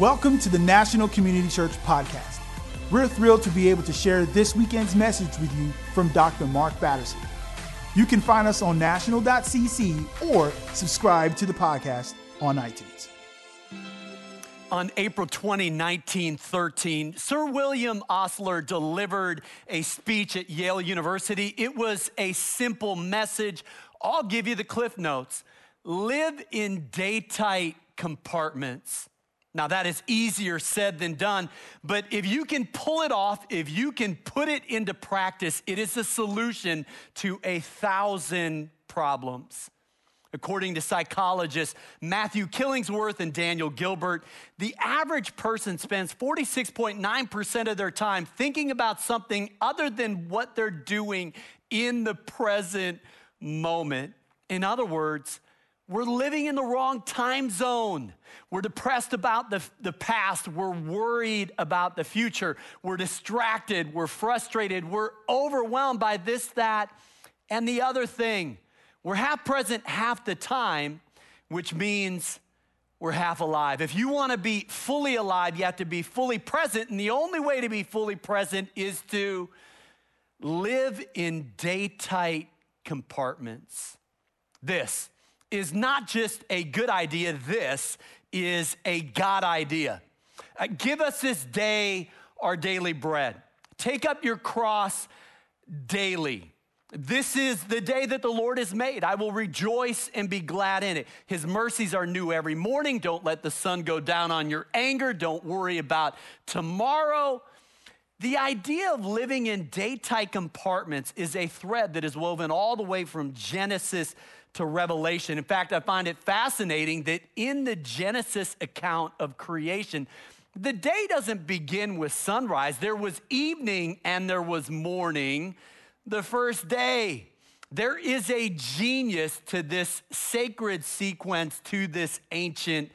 Welcome to the National Community Church Podcast. We're thrilled to be able to share this weekend's message with you from Dr. Mark Batterson. You can find us on national.cc or subscribe to the podcast on iTunes. On April 20, 1913, Sir William Osler delivered a speech at Yale University. It was a simple message. I'll give you the cliff notes. Live in day tight compartments. Now, that is easier said than done, but if you can pull it off, if you can put it into practice, it is a solution to a thousand problems. According to psychologists Matthew Killingsworth and Daniel Gilbert, the average person spends 46.9% of their time thinking about something other than what they're doing in the present moment. In other words, we're living in the wrong time zone. We're depressed about the, the past. We're worried about the future. We're distracted. We're frustrated. We're overwhelmed by this, that, and the other thing. We're half present half the time, which means we're half alive. If you want to be fully alive, you have to be fully present. And the only way to be fully present is to live in day tight compartments. This is not just a good idea, this is a God idea. Uh, give us this day our daily bread. Take up your cross daily. This is the day that the Lord has made. I will rejoice and be glad in it. His mercies are new every morning. Don't let the sun go down on your anger. Don't worry about tomorrow. The idea of living in day tight compartments is a thread that is woven all the way from Genesis to Revelation. In fact, I find it fascinating that in the Genesis account of creation, the day doesn't begin with sunrise. There was evening and there was morning the first day. There is a genius to this sacred sequence, to this ancient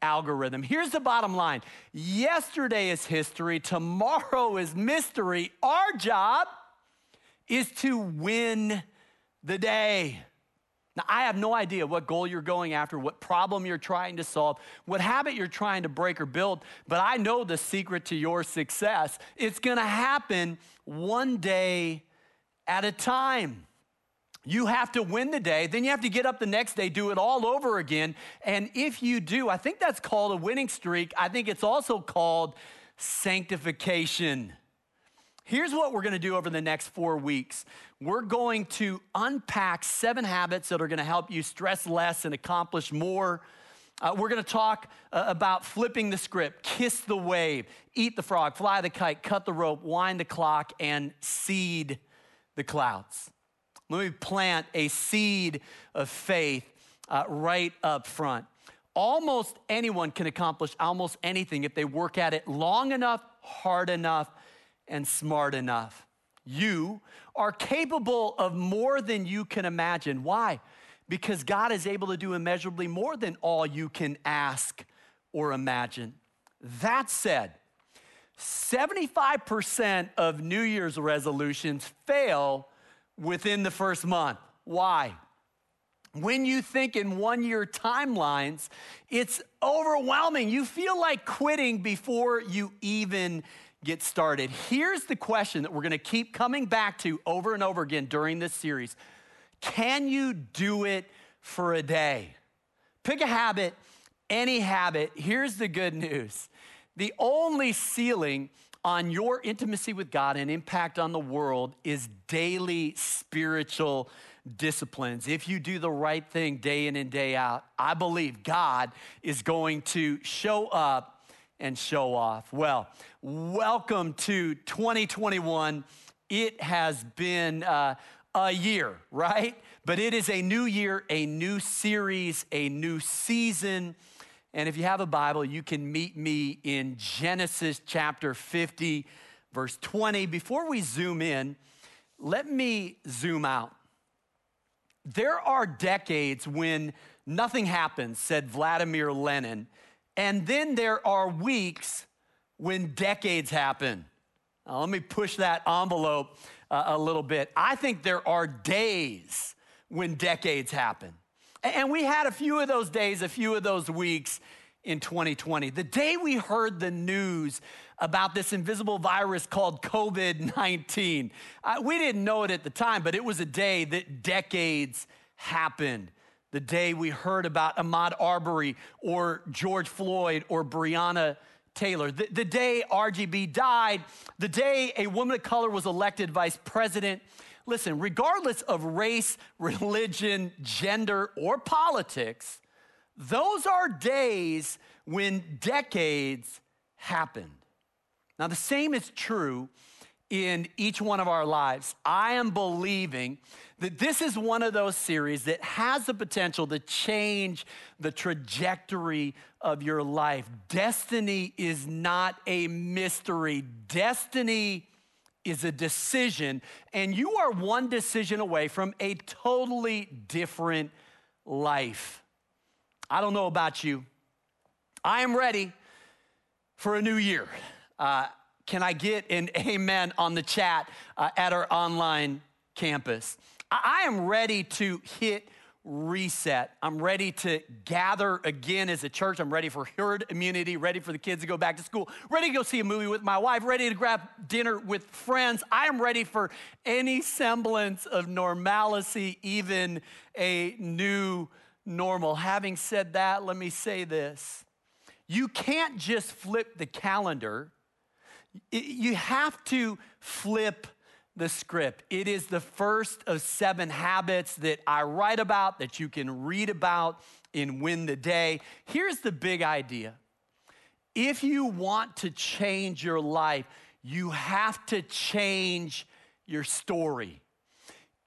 algorithm. Here's the bottom line yesterday is history, tomorrow is mystery. Our job is to win the day. Now, I have no idea what goal you're going after, what problem you're trying to solve, what habit you're trying to break or build, but I know the secret to your success. It's gonna happen one day at a time. You have to win the day, then you have to get up the next day, do it all over again. And if you do, I think that's called a winning streak. I think it's also called sanctification. Here's what we're gonna do over the next four weeks we're going to unpack seven habits that are gonna help you stress less and accomplish more. Uh, we're gonna talk uh, about flipping the script, kiss the wave, eat the frog, fly the kite, cut the rope, wind the clock, and seed the clouds. Let me plant a seed of faith uh, right up front. Almost anyone can accomplish almost anything if they work at it long enough, hard enough, and smart enough. You are capable of more than you can imagine. Why? Because God is able to do immeasurably more than all you can ask or imagine. That said, 75% of New Year's resolutions fail within the first month. Why? When you think in one year timelines, it's overwhelming. You feel like quitting before you even get started. Here's the question that we're gonna keep coming back to over and over again during this series Can you do it for a day? Pick a habit, any habit. Here's the good news the only ceiling on your intimacy with God and impact on the world is daily spiritual disciplines. If you do the right thing day in and day out, I believe God is going to show up and show off. Well, welcome to 2021. It has been uh, a year, right? But it is a new year, a new series, a new season. And if you have a Bible, you can meet me in Genesis chapter 50, verse 20. Before we zoom in, let me zoom out. There are decades when nothing happens, said Vladimir Lenin. And then there are weeks when decades happen. Now, let me push that envelope uh, a little bit. I think there are days when decades happen. And we had a few of those days, a few of those weeks in 2020. The day we heard the news about this invisible virus called COVID 19, uh, we didn't know it at the time, but it was a day that decades happened. The day we heard about Ahmaud Arbery or George Floyd or Breonna Taylor, the, the day RGB died, the day a woman of color was elected vice president. Listen, regardless of race, religion, gender, or politics, those are days when decades happened. Now, the same is true in each one of our lives. I am believing that this is one of those series that has the potential to change the trajectory of your life. Destiny is not a mystery, destiny is a decision, and you are one decision away from a totally different life. I don't know about you. I am ready for a new year. Uh, can I get an amen on the chat uh, at our online campus? I, am ready to hit reset. I'm ready to gather again as a church. I'm ready for herd immunity, ready for the kids to go back to school, ready to go see a movie with my wife, ready to grab dinner with friends. I am ready for any semblance of normalcy, even a new normal. Having said that, let me say this. You can't just flip the calendar. You have to flip the script. It is the first of seven habits that I write about, that you can read about in Win the Day. Here's the big idea if you want to change your life, you have to change your story.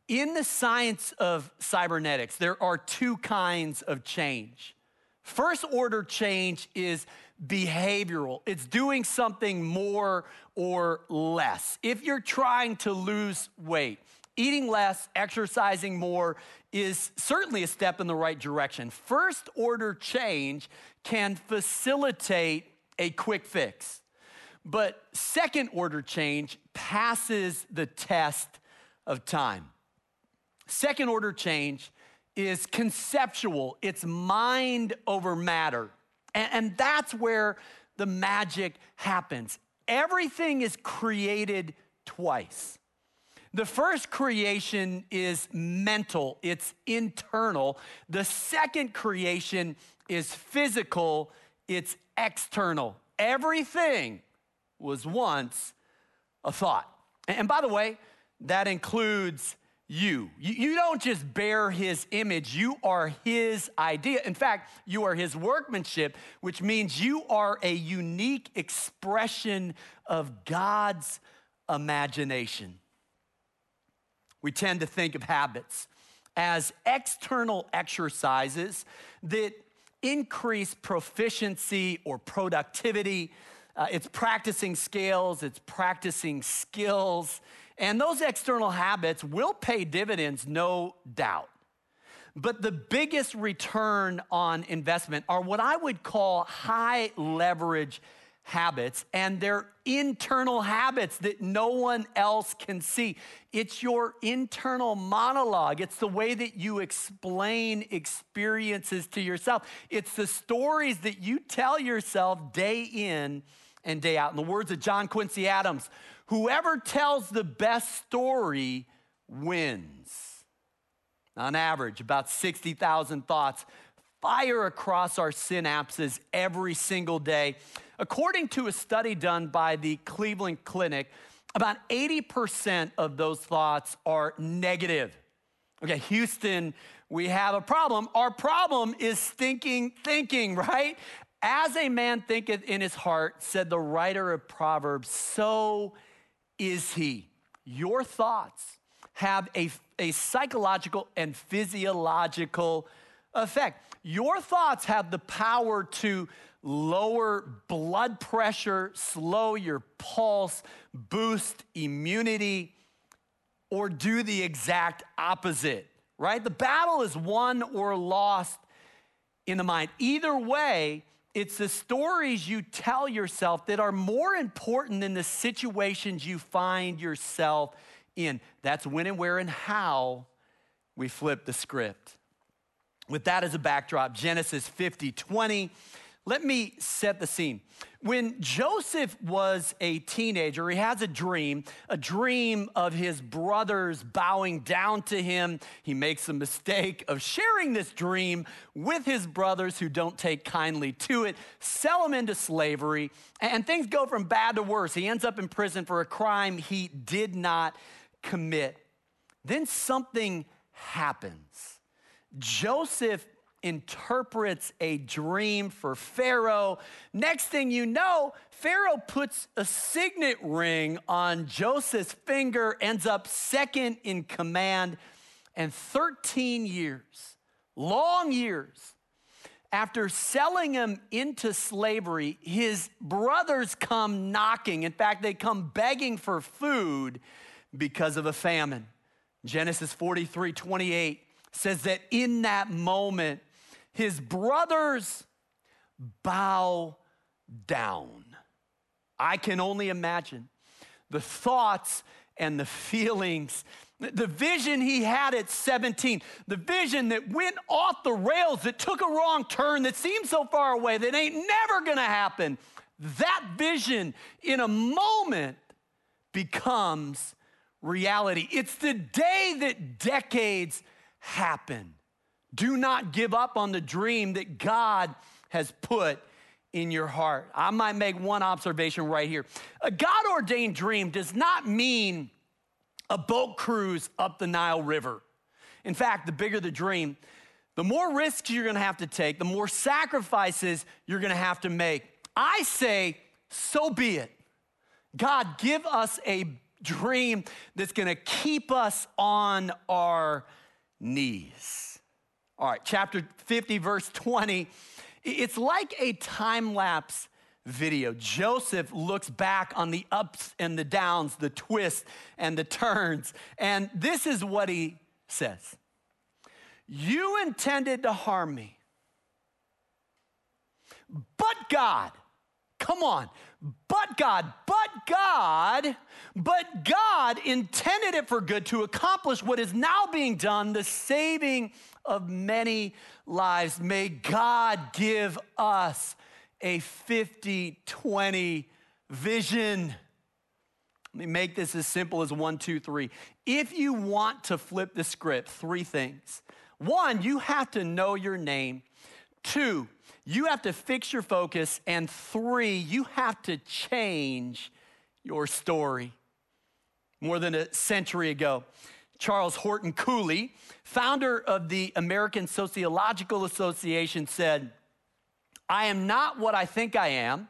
In the science of cybernetics, there are two kinds of change. First order change is behavioral, it's doing something more or less. If you're trying to lose weight, eating less, exercising more is certainly a step in the right direction. First order change can facilitate a quick fix, but second order change passes the test of time. Second order change is conceptual, it's mind over matter. And, and that's where the magic happens. Everything is created twice. The first creation is mental, it's internal. The second creation is physical, it's external. Everything was once a thought. And by the way, that includes you. you. don't just bear his image, you are his idea. In fact, you are his workmanship, which means you are a unique expression of God's imagination. We tend to think of habits as external exercises that increase proficiency or productivity. Uh, it's practicing scales, it's practicing skills. And those external habits will pay dividends, no doubt. But the biggest return on investment are what I would call high leverage habits, and they're internal habits that no one else can see. It's your internal monologue, it's the way that you explain experiences to yourself, it's the stories that you tell yourself day in and day out. In the words of John Quincy Adams, Whoever tells the best story wins. On average, about 60,000 thoughts fire across our synapses every single day. According to a study done by the Cleveland Clinic, about 80% of those thoughts are negative. Okay, Houston, we have a problem. Our problem is thinking, thinking, right? As a man thinketh in his heart, said the writer of Proverbs, so is he. Your thoughts have a, a psychological and physiological effect. Your thoughts have the power to lower blood pressure, slow your pulse, boost immunity, or do the exact opposite, right? The battle is won or lost in the mind. Either way, it's the stories you tell yourself that are more important than the situations you find yourself in. That's when and where and how we flip the script. With that as a backdrop, Genesis 50 20, let me set the scene. When Joseph was a teenager, he has a dream, a dream of his brothers bowing down to him. He makes a mistake of sharing this dream with his brothers who don't take kindly to it, sell him into slavery, and things go from bad to worse. He ends up in prison for a crime he did not commit. Then something happens. Joseph interprets a dream for Pharaoh. Next thing you know, Pharaoh puts a signet ring on Joseph's finger, ends up second in command, and 13 years, long years, after selling him into slavery, his brothers come knocking. In fact, they come begging for food because of a famine. Genesis 43 28 says that in that moment, his brothers bow down. I can only imagine the thoughts and the feelings, the vision he had at 17, the vision that went off the rails, that took a wrong turn, that seemed so far away, that ain't never gonna happen. That vision in a moment becomes reality. It's the day that decades happen. Do not give up on the dream that God has put in your heart. I might make one observation right here. A God ordained dream does not mean a boat cruise up the Nile River. In fact, the bigger the dream, the more risks you're gonna have to take, the more sacrifices you're gonna have to make. I say, so be it. God, give us a dream that's gonna keep us on our knees. All right, chapter 50, verse 20. It's like a time lapse video. Joseph looks back on the ups and the downs, the twists and the turns, and this is what he says You intended to harm me, but God, come on, but God, but God, but God intended it for good to accomplish what is now being done, the saving of many lives. May God give us a 50 20 vision. Let me make this as simple as one, two, three. If you want to flip the script, three things. One, you have to know your name. Two, you have to fix your focus. And three, you have to change your story. More than a century ago, Charles Horton Cooley, founder of the American Sociological Association, said, I am not what I think I am,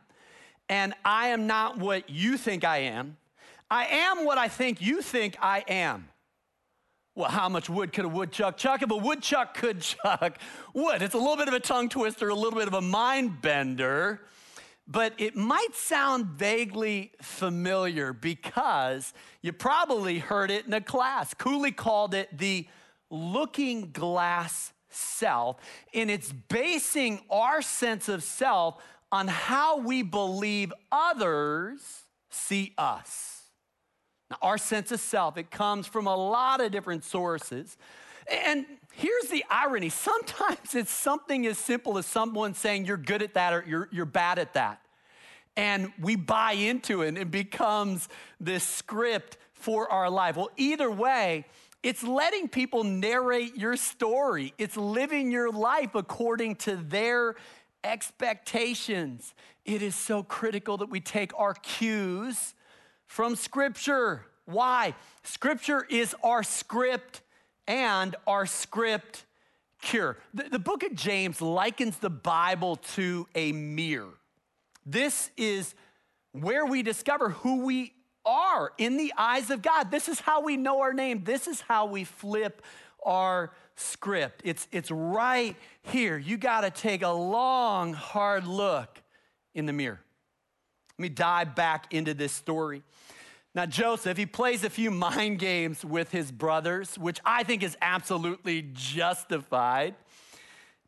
and I am not what you think I am. I am what I think you think I am. Well, how much wood could a woodchuck chuck? If a woodchuck could chuck wood, it's a little bit of a tongue twister, a little bit of a mind bender but it might sound vaguely familiar because you probably heard it in a class. Cooley called it the looking glass self, and it's basing our sense of self on how we believe others see us. Now, our sense of self, it comes from a lot of different sources. And here's the irony sometimes it's something as simple as someone saying you're good at that or you're, you're bad at that. And we buy into it and it becomes this script for our life. Well, either way, it's letting people narrate your story, it's living your life according to their expectations. It is so critical that we take our cues from Scripture. Why? Scripture is our script and our script cure. The, the, book of James likens the Bible to a mirror. This is where we discover who we are in the eyes of God. This is how we know our name. This is how we flip our script. It's, it's right here. You got to take a long, hard look in the mirror. Let me dive back into this story. Now, Joseph, he plays a few mind games with his brothers, which I think is absolutely justified.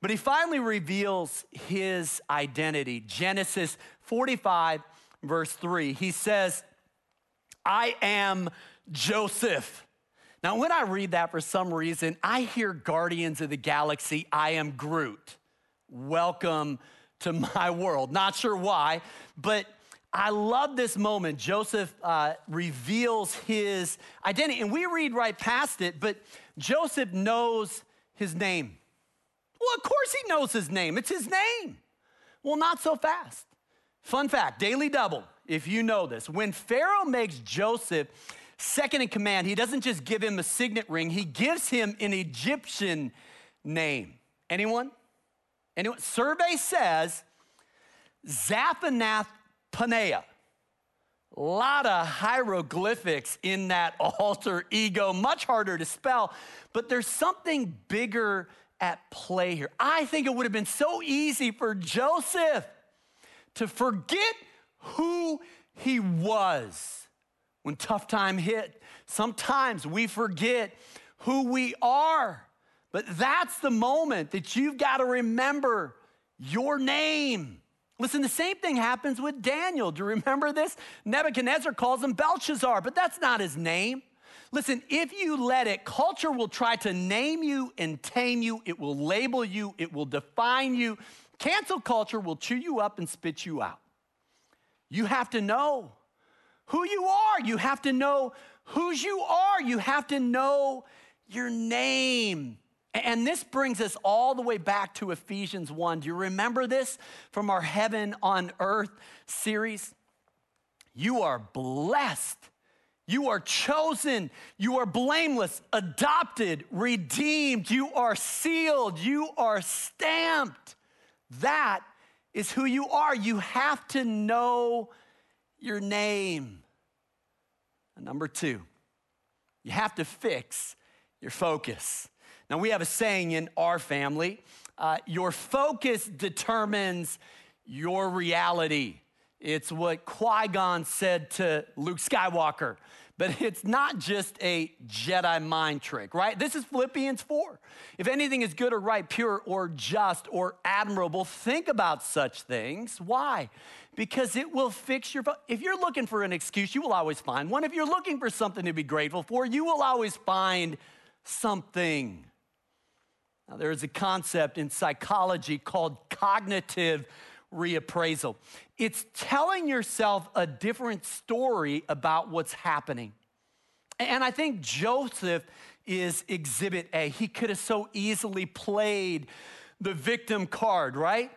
But he finally reveals his identity. Genesis 45, verse 3. He says, I am Joseph. Now, when I read that for some reason, I hear Guardians of the Galaxy, I am Groot. Welcome to my world. Not sure why, but I love this moment. Joseph uh, reveals his identity, and we read right past it, but Joseph knows his name. Well, of course he knows his name. It's his name. Well, not so fast. Fun fact daily double, if you know this. When Pharaoh makes Joseph second in command, he doesn't just give him a signet ring, he gives him an Egyptian name. Anyone? Anyone? Survey says Zaphanath Paneah. A lot of hieroglyphics in that alter ego, much harder to spell, but there's something bigger at play here. I think it would have been so easy for Joseph to forget who he was when tough time hit. Sometimes we forget who we are, but that's the moment that you've got to remember your name. Listen, the same thing happens with Daniel. Do you remember this? Nebuchadnezzar calls him Belshazzar, but that's not his name. Listen, if you let it, culture will try to name you and tame you. It will label you, it will define you. Cancel culture will chew you up and spit you out. You have to know who you are. You have to know whose you are. You have to know your name. And this brings us all the way back to Ephesians 1. Do you remember this from our Heaven on Earth series? You are blessed. You are chosen. You are blameless, adopted, redeemed. You are sealed. You are stamped. That is who you are. You have to know your name. And number two, you have to fix your focus. Now, we have a saying in our family uh, your focus determines your reality. It's what Qui Gon said to Luke Skywalker. But it's not just a Jedi mind trick, right? This is Philippians 4. If anything is good or right, pure or just or admirable, think about such things. Why? Because it will fix your. If you're looking for an excuse, you will always find one. If you're looking for something to be grateful for, you will always find something. Now, there is a concept in psychology called cognitive reappraisal. It's telling yourself a different story about what's happening. And I think Joseph is exhibit A. He could have so easily played the victim card, right?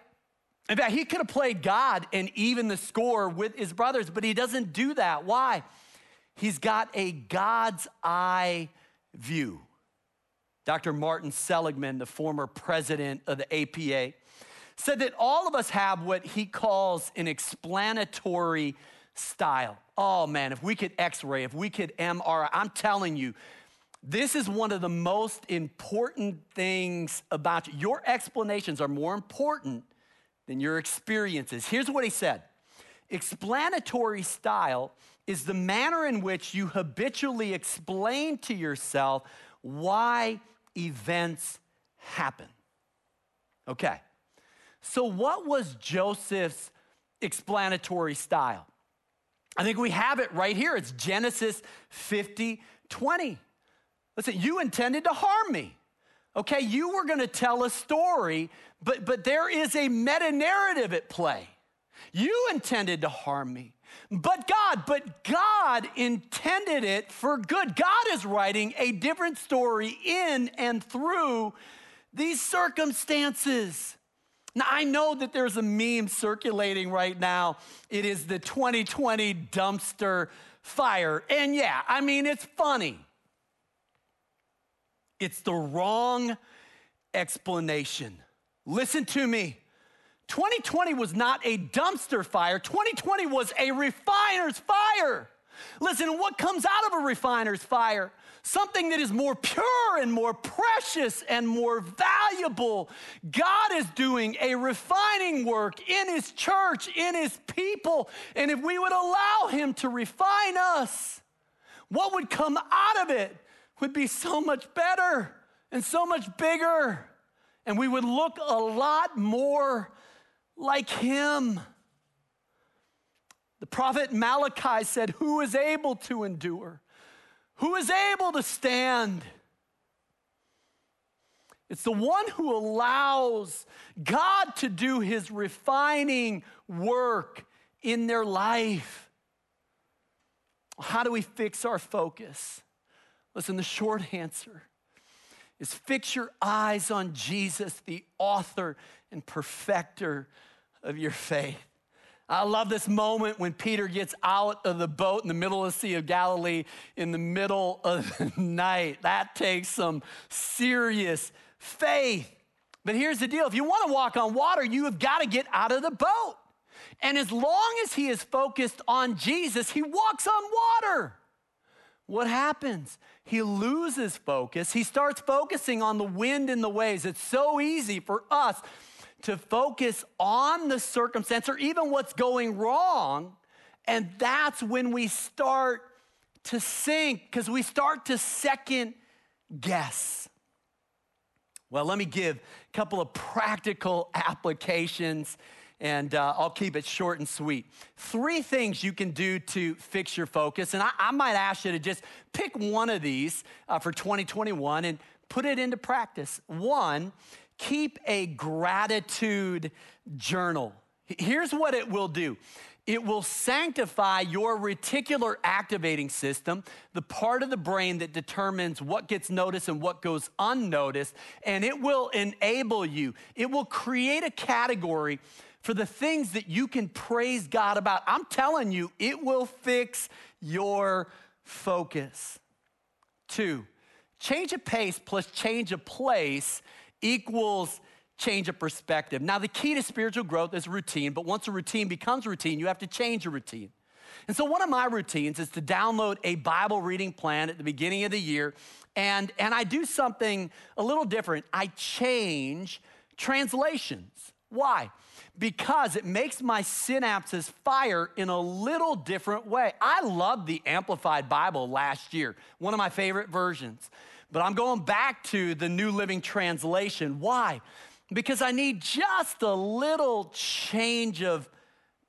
In fact, he could have played God and even the score with his brothers, but he doesn't do that. Why? He's got a God's eye view. Dr. Martin Seligman, the former president of the APA, said that all of us have what he calls an explanatory style. Oh man, if we could x ray, if we could MRI, I'm telling you, this is one of the most important things about you. Your explanations are more important than your experiences. Here's what he said Explanatory style is the manner in which you habitually explain to yourself why events happen. Okay, so what was Joseph's explanatory style? I think we have it right here. It's Genesis 50 20. Listen, you intended to harm me. Okay, you were gonna tell a story, but, but there is a meta narrative at play. You intended to harm me. But God, but God intended it for good. God is writing a different story in and through these circumstances. Now, I know that there's a meme circulating right now. It is the 2020 dumpster fire. And yeah, I mean, it's funny. It's the wrong explanation. Listen to me. 2020 was not a dumpster fire, 2020 was a refiner's fire. Listen, what comes out of a refiner's fire? Something that is more pure and more precious and more valuable. God is doing a refining work in His church, in His people. And if we would allow Him to refine us, what would come out of it would be so much better and so much bigger. And we would look a lot more like him. The prophet Malachi said, Who is able to endure? Who is able to stand? It's the one who allows God to do his refining work in their life. How do we fix our focus? Listen, the short answer is fix your eyes on Jesus, the author and perfecter of your faith. I love this moment when Peter gets out of the boat in the middle of the Sea of Galilee in the middle of the night. That takes some serious faith. But here's the deal if you want to walk on water, you have got to get out of the boat. And as long as he is focused on Jesus, he walks on water. What happens? He loses focus. He starts focusing on the wind and the waves. It's so easy for us to focus on the circumstance or even what's going wrong. And that's when we start to sink because we start to second guess. Well, let me give a couple of practical applications and uh, I'll keep it short and sweet. Three things you can do to fix your focus, and I, I might ask you to just pick one of these uh, for 2021 and put it into practice. One, keep a gratitude journal. Here's what it will do it will sanctify your reticular activating system, the part of the brain that determines what gets noticed and what goes unnoticed, and it will enable you. It will create a category for the things that you can praise God about. I'm telling you, it will fix your focus. Two, change of pace plus change of place equals change of perspective. Now, the key to spiritual growth is routine, but once a routine becomes routine, you have to change a routine. And so, one of my routines is to download a Bible reading plan at the beginning of the year, and, and I do something a little different. I change translations. Why? because it makes my synapses fire in a little different way. I loved the Amplified Bible last year, one of my favorite versions. But I'm going back to the New Living Translation. Why? Because I need just a little change of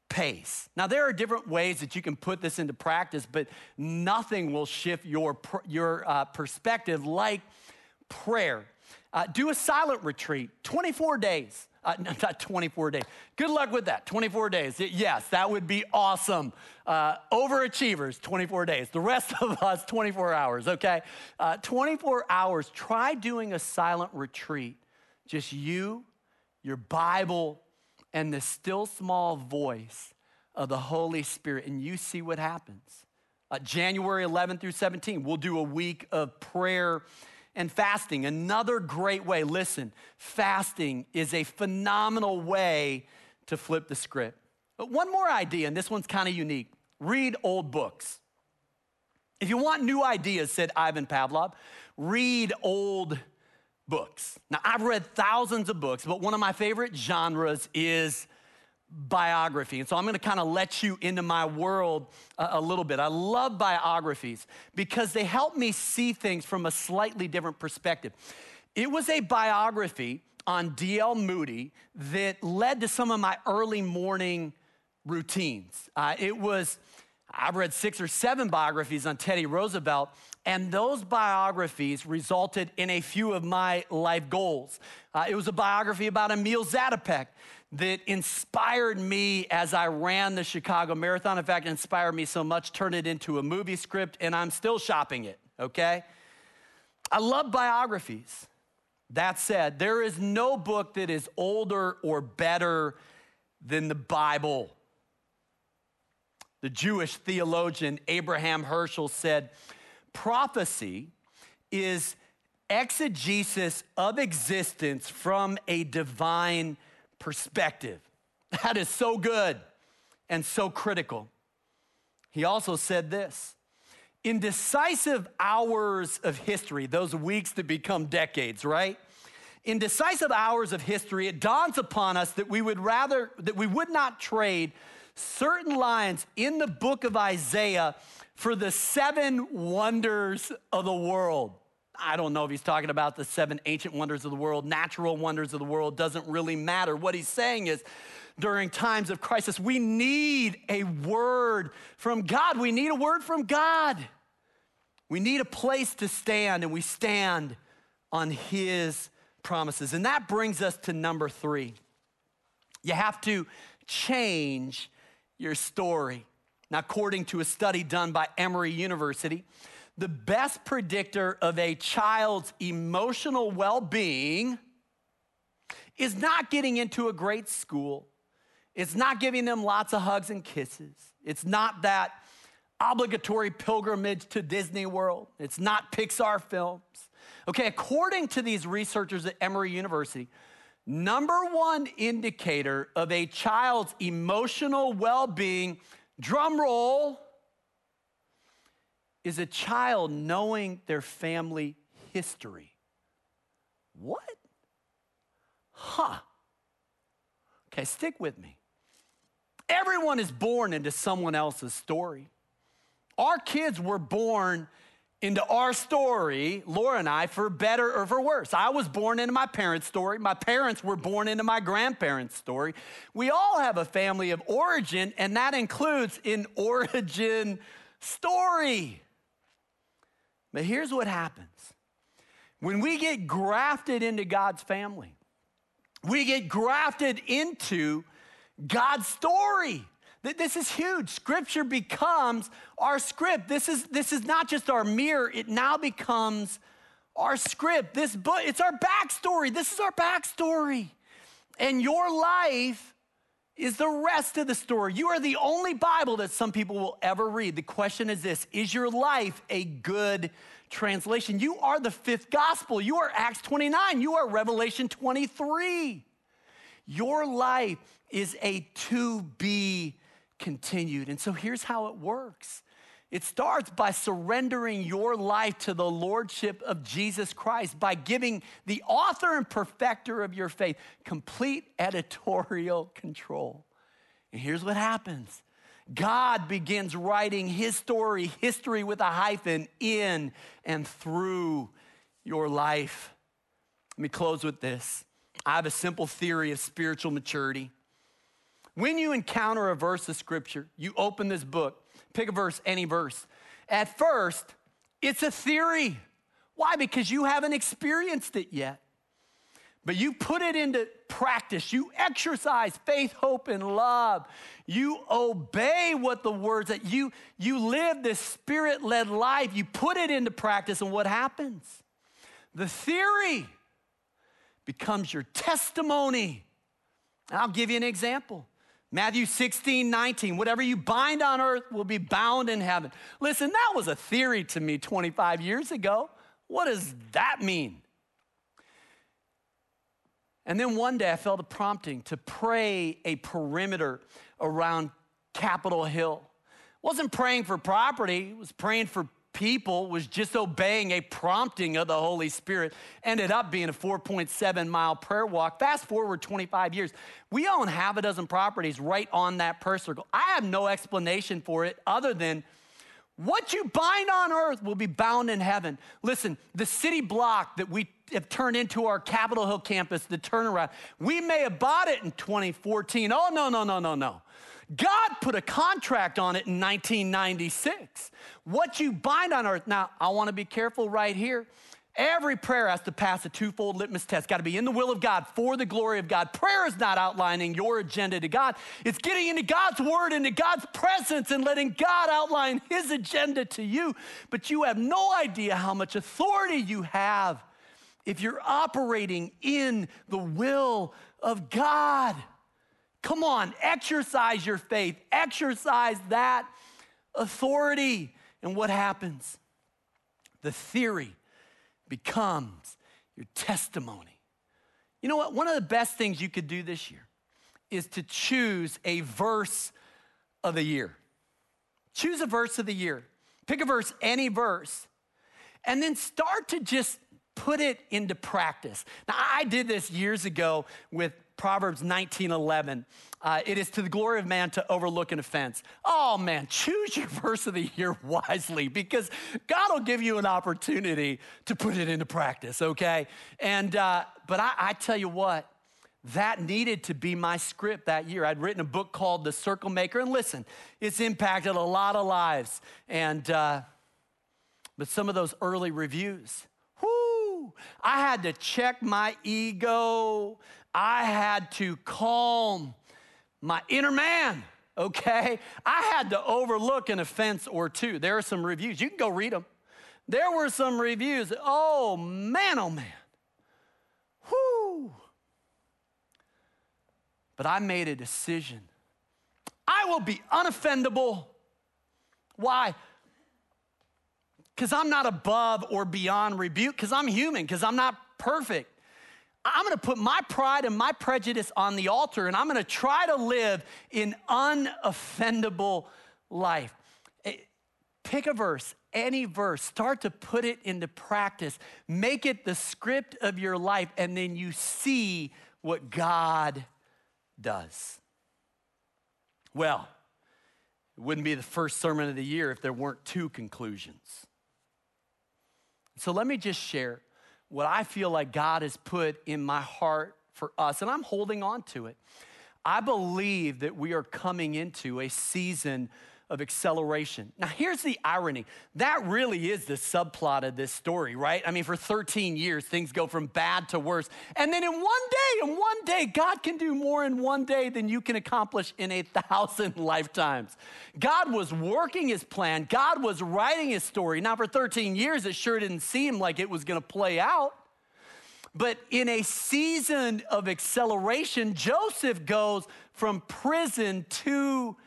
pace. Now, there are different ways that you can put this into practice, but nothing will shift your, your uh, perspective like prayer. Uh, do a silent retreat, 24 days. Uh, no, not 24 days. Good luck with that. 24 days. Yes, that would be awesome. Uh, overachievers, 24 days. The rest of us, 24 hours, okay? Uh, 24 hours. Try doing a silent retreat. Just you, your Bible, and the still small voice of the Holy Spirit, and you see what happens. Uh, January 11 through 17, we'll do a week of prayer and fasting. Another great way, listen, fasting is a phenomenal way to flip the script. But one more idea, and this one's kind of unique read old books. If you want new ideas, said Ivan Pavlov, read old books. Now, I've read thousands of books, but one of my favorite genres is biography. And so I'm going to kind of let you into my world a, a, little bit. I love biographies because they help me see things from a slightly different perspective. It was a biography on D.L. Moody that led to some of my early morning routines. Uh, it was, I've read six or seven biographies on Teddy Roosevelt, and those biographies resulted in a few of my life goals. Uh, it was a biography about Emil Zatopek that inspired me as I ran the Chicago Marathon. In fact, inspired me so much, turned it into a movie script, and I'm still shopping it, okay? I love biographies. That said, there is no book that is older or better than the Bible. The Jewish theologian Abraham Heschel said, prophecy is exegesis of existence from a divine perspective. That is so good and so critical. He also said this in decisive hours of history, those weeks that become decades, right? In decisive hours of history, it dawns upon us that we would rather, that we would not trade certain lines in the book of Isaiah for the seven wonders of the world. I don't know if he's talking about the seven ancient wonders of the world, natural wonders of the world, doesn't really matter. What he's saying is, during times of crisis, we need a word from God. We need a word from God. We need a place to stand, and we stand on his promises. And that brings us to number three. You have to change your story. Now, according to a study done by Emory University, the best predictor of a child's emotional well being is not getting into a great school. It's not giving them lots of hugs and kisses. It's not that obligatory pilgrimage to Disney World. It's not Pixar films. Okay, according to these researchers at Emory University, number one indicator of a child's emotional well being, drum roll, is a child knowing their family history. What? Huh. Okay, stick with me. Everyone is born into someone else's story. Our kids were born into our story, Laura and I, for better or for worse. I was born into my parents' story. My parents were born into my grandparents' story. We all have a family of origin, and that includes an origin story. But here's what happens when we get grafted into God's family, we get grafted into God's story. This is huge. Scripture becomes our script. This is, this is not just our mirror, it now becomes our script. This book, it's our backstory. This is our backstory. And your life is the rest of the story. You are the only Bible that some people will ever read. The question is this Is your life a good translation? You are the fifth gospel. You are Acts 29. You are Revelation 23. Your life is a to be continued. And so here's how it works it starts by surrendering your life to the lordship of Jesus Christ, by giving the author and perfecter of your faith complete editorial control. And here's what happens God begins writing his story, history with a hyphen, in and through your life. Let me close with this. I have a simple theory of spiritual maturity. When you encounter a verse of scripture, you open this book, pick a verse, any verse. At first, it's a theory. Why? Because you haven't experienced it yet. But you put it into practice. You exercise faith, hope, and love. You obey what the words that you you live this spirit-led life. You put it into practice, and what happens? The theory becomes your testimony. I'll give you an example. Matthew 16, 19, whatever you bind on earth will be bound in heaven. Listen, that was a theory to me 25 years ago. What does that mean? And then one day I felt a prompting to pray a perimeter around Capitol Hill. Wasn't praying for property, was praying for people was just obeying a prompting of the Holy Spirit. Ended up being a 4.7 mile prayer walk. Fast forward 25 years. We own half a dozen properties right on that prayer circle. I have no explanation for it other than what you bind on earth will be bound in heaven. Listen, the city block that we have turned into our Capitol Hill campus, the turnaround, we may have bought it in 2014. Oh, no, no, no, no, no. God put a contract on it in 1996. What you bind on earth, now I want to be careful right here. Every prayer has to pass a twofold litmus test. Got to be in the will of God for the glory of God. Prayer is not outlining your agenda to God, it's getting into God's word, into God's presence, and letting God outline his agenda to you. But you have no idea how much authority you have if you're operating in the will of God. Come on, exercise your faith, exercise that authority. And what happens? The theory becomes your testimony. You know what? One of the best things you could do this year is to choose a verse of the year. Choose a verse of the year. Pick a verse, any verse, and then start to just put it into practice. Now, I did this years ago with Proverbs 19 11. Uh, it is to the glory of man to overlook an offense. Oh man, choose your verse of the year wisely because God will give you an opportunity to put it into practice, okay? And, uh, but I, I tell you what, that needed to be my script that year. I'd written a book called The Circle Maker, and listen, it's impacted a lot of lives. And, uh, but some of those early reviews, whoo, I had to check my ego. I had to calm my inner man, okay? I had to overlook an offense or two. There are some reviews. You can go read them. There were some reviews. Oh, man, oh, man. Whoo. But I made a decision. I will be unoffendable. Why? Because I'm not above or beyond rebuke, because I'm human, because I'm not perfect. I'm gonna put my pride and my prejudice on the altar and I'm gonna try to live in unoffendable life. Eh, pick a verse, any verse, start to put it into practice, make it the script of your life, and then you see what God does. Well, it wouldn't be the first sermon of the year if there weren't two conclusions. So let me just share what I feel like God has put in my heart for us, and I'm holding on to it. I believe that we are coming into a season of acceleration. Now, here's the irony that really is the subplot of this story, right? I mean, for 13 years, things go from bad to worse. And then in one day, in one day, God can do more in one day than you can accomplish in a thousand lifetimes. God was working his plan, God was writing his story. Now, for 13 years, it sure didn't seem like it was gonna play out. But in a season of acceleration, Joseph goes from prison to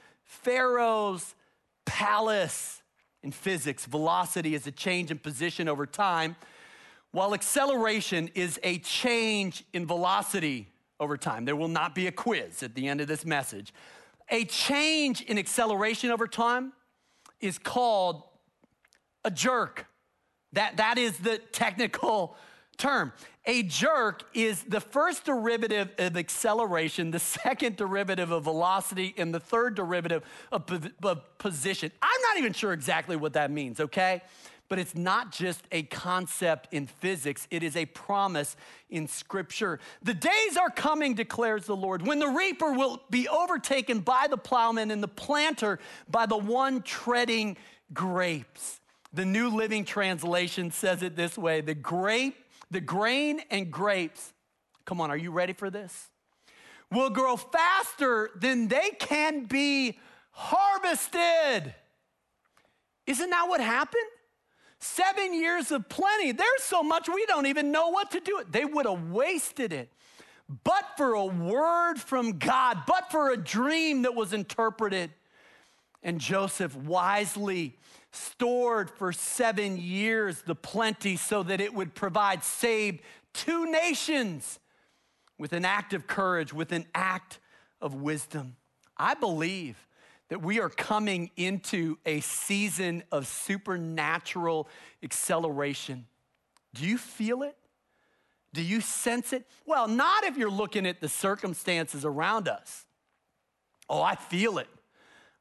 Pharaoh's palace. In physics, velocity is a change in position over time, while acceleration is a change in velocity over time. There will not be a quiz at the end of this message. A change in acceleration over time is called a jerk. That, that is the technical term. A jerk is the first derivative of acceleration, the second derivative of velocity, and the third derivative of, of position. I'm not even sure exactly what that means, okay? But it's not just a concept in physics, it is a promise in Scripture. The days are coming, declares the Lord, when the reaper will be overtaken by the plowman and the planter by the one treading grapes. The New Living Translation says it this way the grape the grain and grapes, come on, are you ready for this? Will grow faster than they can be harvested. Isn't that what happened? Seven years of plenty. There's so much we don't even know what to do. They would have wasted it. But for a word from God, but for a dream that was interpreted. And Joseph wisely stored for seven years the plenty so that it would provide saved two nations with an act of courage, with an act of wisdom. I believe that we are coming into a season of supernatural acceleration. Do you feel it? Do you sense it? Well, not if you're looking at the circumstances around us. Oh, I feel it.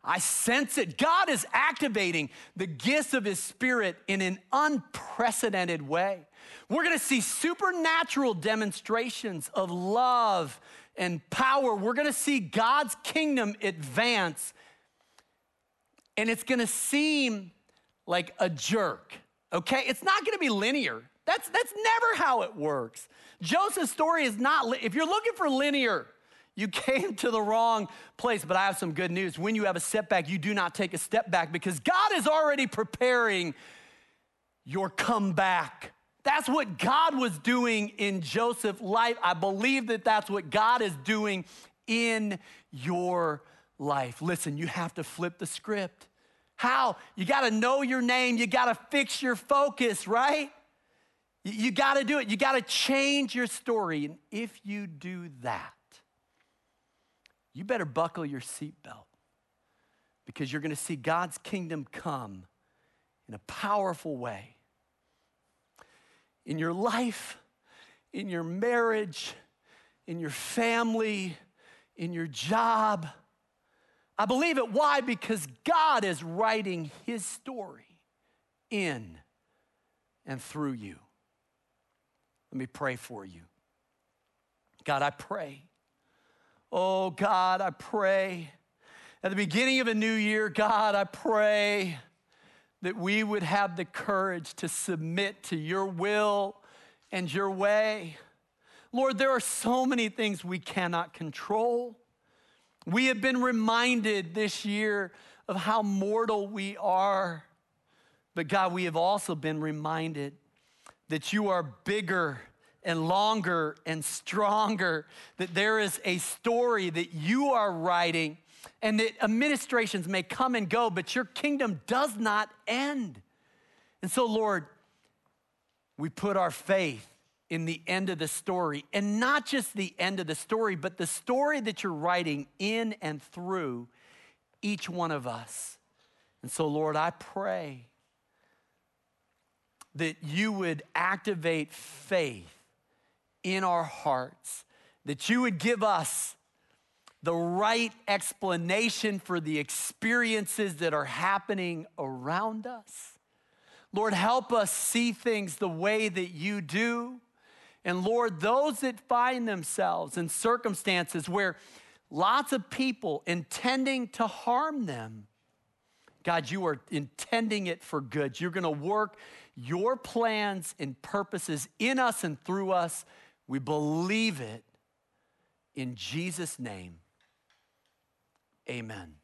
I sense it. God is activating the gifts of His Spirit in an unprecedented way. We're gonna see supernatural demonstrations of love and power. We're gonna see God's kingdom advance, and it's gonna seem like a jerk, okay? It's not gonna be linear. That's, that's never how it works. Joseph's story is not, if you're looking for linear, you came to the wrong place, but I have some good news. When you have a setback, you do not take a step back because God is already preparing your comeback. That's what God was doing in Joseph's life. I believe that that's what God is doing in your life. Listen, you have to flip the script. How? You got to know your name, you got to fix your focus, right? You got to do it. You got to change your story. And if you do that, you better buckle your seatbelt because you're going to see God's kingdom come in a powerful way. In your life, in your marriage, in your family, in your job. I believe it. Why? Because God is writing his story in and through you. Let me pray for you. God, I pray Oh, God, I pray at the beginning of a new year, God, I pray that we would have the courage to submit to your will and your way. Lord, there are so many things we cannot control. We have been reminded this year of how mortal we are. But God, we have also been reminded that you are bigger and longer and stronger, that there is a story that you are writing, and that administrations may come and go, but your kingdom does not end. And so, Lord, we put our faith in the end of the story, and not just the end of the story, but the story that you're writing in and through each one of us. And so, Lord, I pray that you would activate faith in our hearts, that you would give us the right explanation for the experiences that are happening around us. Lord, help us see things the way that you do. And Lord, those that find themselves in circumstances where lots of people intending to harm them, God, you are intending it for good. You're going to work your plans and purposes in us and through us. We believe it in Jesus' name. Amen.